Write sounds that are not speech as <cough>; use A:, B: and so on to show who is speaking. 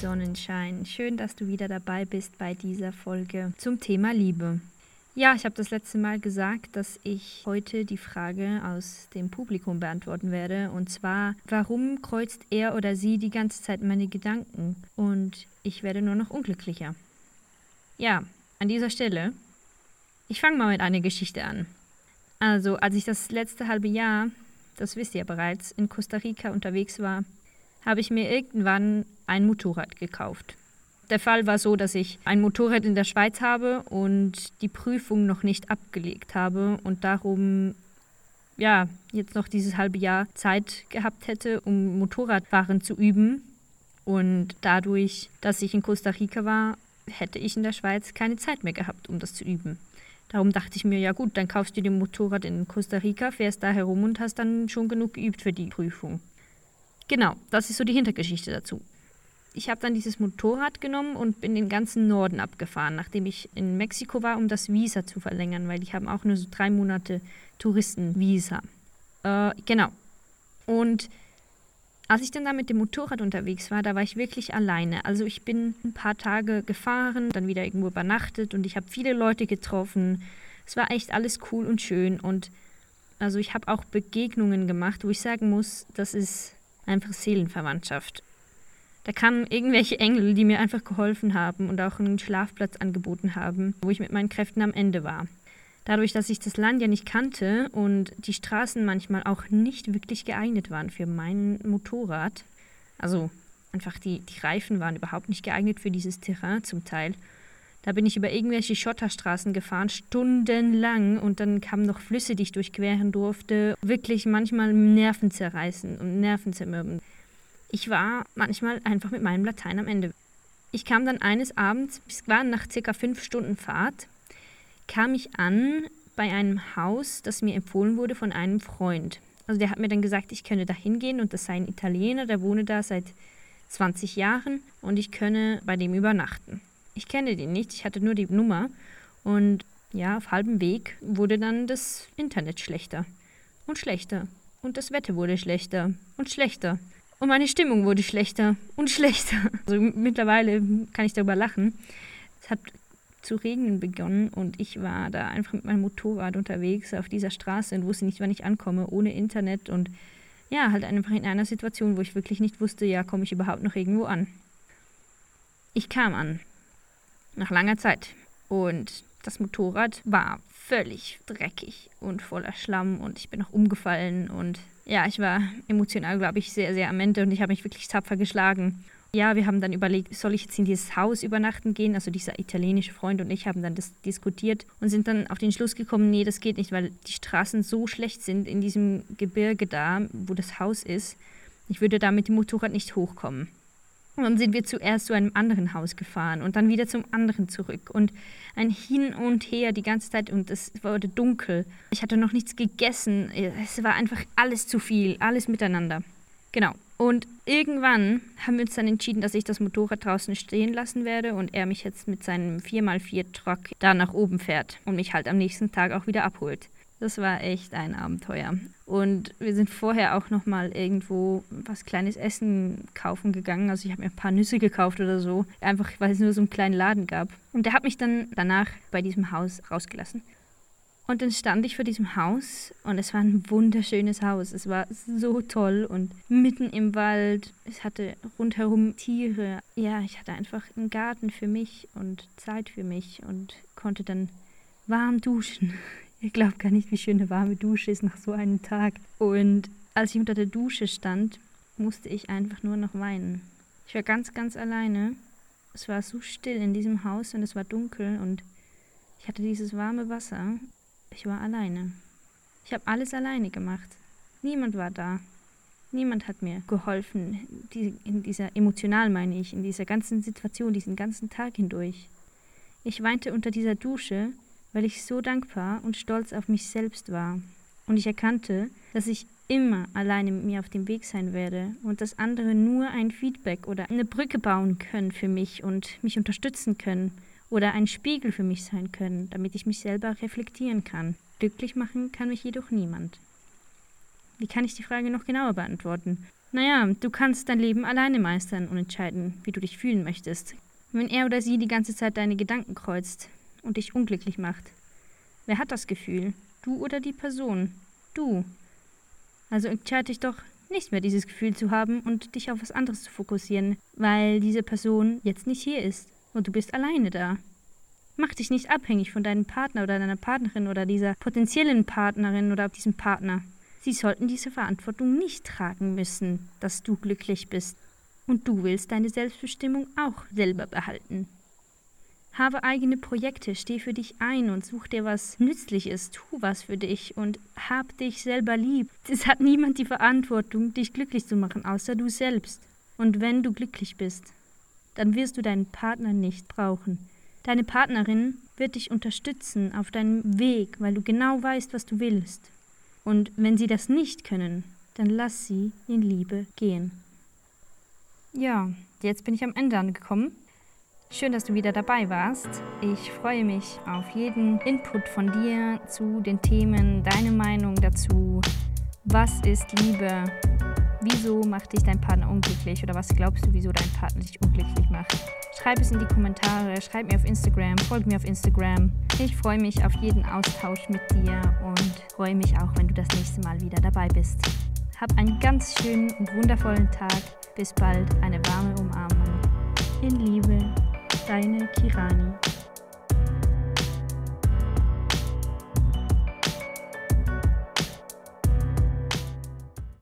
A: Sonnenschein. Schön, dass du wieder dabei bist bei dieser Folge zum Thema Liebe. Ja, ich habe das letzte Mal gesagt, dass ich heute die Frage aus dem Publikum beantworten werde. Und zwar, warum kreuzt er oder sie die ganze Zeit meine Gedanken? Und ich werde nur noch unglücklicher. Ja, an dieser Stelle, ich fange mal mit einer Geschichte an. Also, als ich das letzte halbe Jahr, das wisst ihr bereits, in Costa Rica unterwegs war, habe ich mir irgendwann ein Motorrad gekauft. Der Fall war so, dass ich ein Motorrad in der Schweiz habe und die Prüfung noch nicht abgelegt habe und darum ja, jetzt noch dieses halbe Jahr Zeit gehabt hätte, um Motorradfahren zu üben. Und dadurch, dass ich in Costa Rica war, hätte ich in der Schweiz keine Zeit mehr gehabt, um das zu üben. Darum dachte ich mir, ja gut, dann kaufst du dir Motorrad in Costa Rica, fährst da herum und hast dann schon genug geübt für die Prüfung. Genau, das ist so die Hintergeschichte dazu. Ich habe dann dieses Motorrad genommen und bin den ganzen Norden abgefahren, nachdem ich in Mexiko war, um das Visa zu verlängern, weil die haben auch nur so drei Monate Touristenvisa. Äh, genau. Und als ich dann da mit dem Motorrad unterwegs war, da war ich wirklich alleine. Also ich bin ein paar Tage gefahren, dann wieder irgendwo übernachtet und ich habe viele Leute getroffen. Es war echt alles cool und schön und also ich habe auch Begegnungen gemacht, wo ich sagen muss, das ist einfach Seelenverwandtschaft. Da kamen irgendwelche Engel, die mir einfach geholfen haben und auch einen Schlafplatz angeboten haben, wo ich mit meinen Kräften am Ende war. Dadurch, dass ich das Land ja nicht kannte und die Straßen manchmal auch nicht wirklich geeignet waren für mein Motorrad, also einfach die, die Reifen waren überhaupt nicht geeignet für dieses Terrain zum Teil, da bin ich über irgendwelche Schotterstraßen gefahren, stundenlang, und dann kamen noch Flüsse, die ich durchqueren durfte. Wirklich manchmal Nerven zerreißen und Nerven zermürben. Ich war manchmal einfach mit meinem Latein am Ende. Ich kam dann eines Abends, es war nach circa fünf Stunden Fahrt, kam ich an bei einem Haus, das mir empfohlen wurde von einem Freund. Also der hat mir dann gesagt, ich könne da hingehen und das sei ein Italiener, der wohne da seit 20 Jahren und ich könne bei dem übernachten. Ich kenne den nicht, ich hatte nur die Nummer und ja, auf halbem Weg wurde dann das Internet schlechter und schlechter und das Wetter wurde schlechter und schlechter und meine Stimmung wurde schlechter und <laughs> schlechter. Also mittlerweile kann ich darüber lachen. Es hat zu regnen begonnen und ich war da einfach mit meinem Motorrad unterwegs auf dieser Straße und wusste nicht, wann ich ankomme, ohne Internet und ja, halt einfach in einer Situation, wo ich wirklich nicht wusste, ja, komme ich überhaupt noch irgendwo an. Ich kam an, nach langer Zeit und das Motorrad war völlig dreckig und voller Schlamm und ich bin noch umgefallen und ja, ich war emotional, glaube ich, sehr, sehr am Ende und ich habe mich wirklich tapfer geschlagen. Ja, wir haben dann überlegt, soll ich jetzt in dieses Haus übernachten gehen? Also dieser italienische Freund und ich haben dann das diskutiert und sind dann auf den Schluss gekommen, nee, das geht nicht, weil die Straßen so schlecht sind in diesem Gebirge da, wo das Haus ist. Ich würde da mit dem Motorrad nicht hochkommen. Und dann sind wir zuerst zu einem anderen Haus gefahren und dann wieder zum anderen zurück. Und ein Hin und Her die ganze Zeit und es wurde dunkel. Ich hatte noch nichts gegessen. Es war einfach alles zu viel, alles miteinander. Genau. Und irgendwann haben wir uns dann entschieden, dass ich das Motorrad draußen stehen lassen werde und er mich jetzt mit seinem 4x4-Truck da nach oben fährt und mich halt am nächsten Tag auch wieder abholt. Das war echt ein Abenteuer. Und wir sind vorher auch noch mal irgendwo was kleines Essen kaufen gegangen. Also ich habe mir ein paar Nüsse gekauft oder so, einfach weil es nur so einen kleinen Laden gab. Und der hat mich dann danach bei diesem Haus rausgelassen. Und dann stand ich vor diesem Haus und es war ein wunderschönes Haus. Es war so toll und mitten im Wald. Es hatte rundherum Tiere. Ja, ich hatte einfach einen Garten für mich und Zeit für mich und konnte dann warm duschen. Ihr glaubt gar nicht, wie schön eine warme Dusche ist nach so einem Tag. Und als ich unter der Dusche stand, musste ich einfach nur noch weinen. Ich war ganz, ganz alleine. Es war so still in diesem Haus und es war dunkel und ich hatte dieses warme Wasser. Ich war alleine. Ich habe alles alleine gemacht. Niemand war da. Niemand hat mir geholfen, in dieser, emotional meine ich, in dieser ganzen Situation, diesen ganzen Tag hindurch. Ich weinte unter dieser Dusche weil ich so dankbar und stolz auf mich selbst war. Und ich erkannte, dass ich immer alleine mit mir auf dem Weg sein werde und dass andere nur ein Feedback oder eine Brücke bauen können für mich und mich unterstützen können oder ein Spiegel für mich sein können, damit ich mich selber reflektieren kann. Glücklich machen kann mich jedoch niemand. Wie kann ich die Frage noch genauer beantworten? Naja, du kannst dein Leben alleine meistern und entscheiden, wie du dich fühlen möchtest. Wenn er oder sie die ganze Zeit deine Gedanken kreuzt und dich unglücklich macht, wer hat das Gefühl? Du oder die Person? Du. Also entscheide dich doch nicht mehr dieses Gefühl zu haben und dich auf was anderes zu fokussieren, weil diese Person jetzt nicht hier ist und du bist alleine da. Mach dich nicht abhängig von deinem Partner oder deiner Partnerin oder dieser potenziellen Partnerin oder diesem Partner. Sie sollten diese Verantwortung nicht tragen müssen, dass du glücklich bist. Und du willst deine Selbstbestimmung auch selber behalten. Habe eigene Projekte, steh für dich ein und such dir was Nützliches, tu was für dich und hab dich selber lieb. Es hat niemand die Verantwortung, dich glücklich zu machen, außer du selbst. Und wenn du glücklich bist, dann wirst du deinen Partner nicht brauchen. Deine Partnerin wird dich unterstützen auf deinem Weg, weil du genau weißt, was du willst. Und wenn sie das nicht können, dann lass sie in Liebe gehen. Ja, jetzt bin ich am Ende angekommen. Schön, dass du wieder dabei warst. Ich freue mich auf jeden Input von dir zu den Themen, deine Meinung dazu. Was ist Liebe? Wieso macht dich dein Partner unglücklich? Oder was glaubst du, wieso dein Partner dich unglücklich macht? Schreib es in die Kommentare, schreib mir auf Instagram, folg mir auf Instagram. Ich freue mich auf jeden Austausch mit dir und freue mich auch, wenn du das nächste Mal wieder dabei bist. Hab einen ganz schönen und wundervollen Tag. Bis bald, eine warme Umarmung. In Liebe, deine Kirani.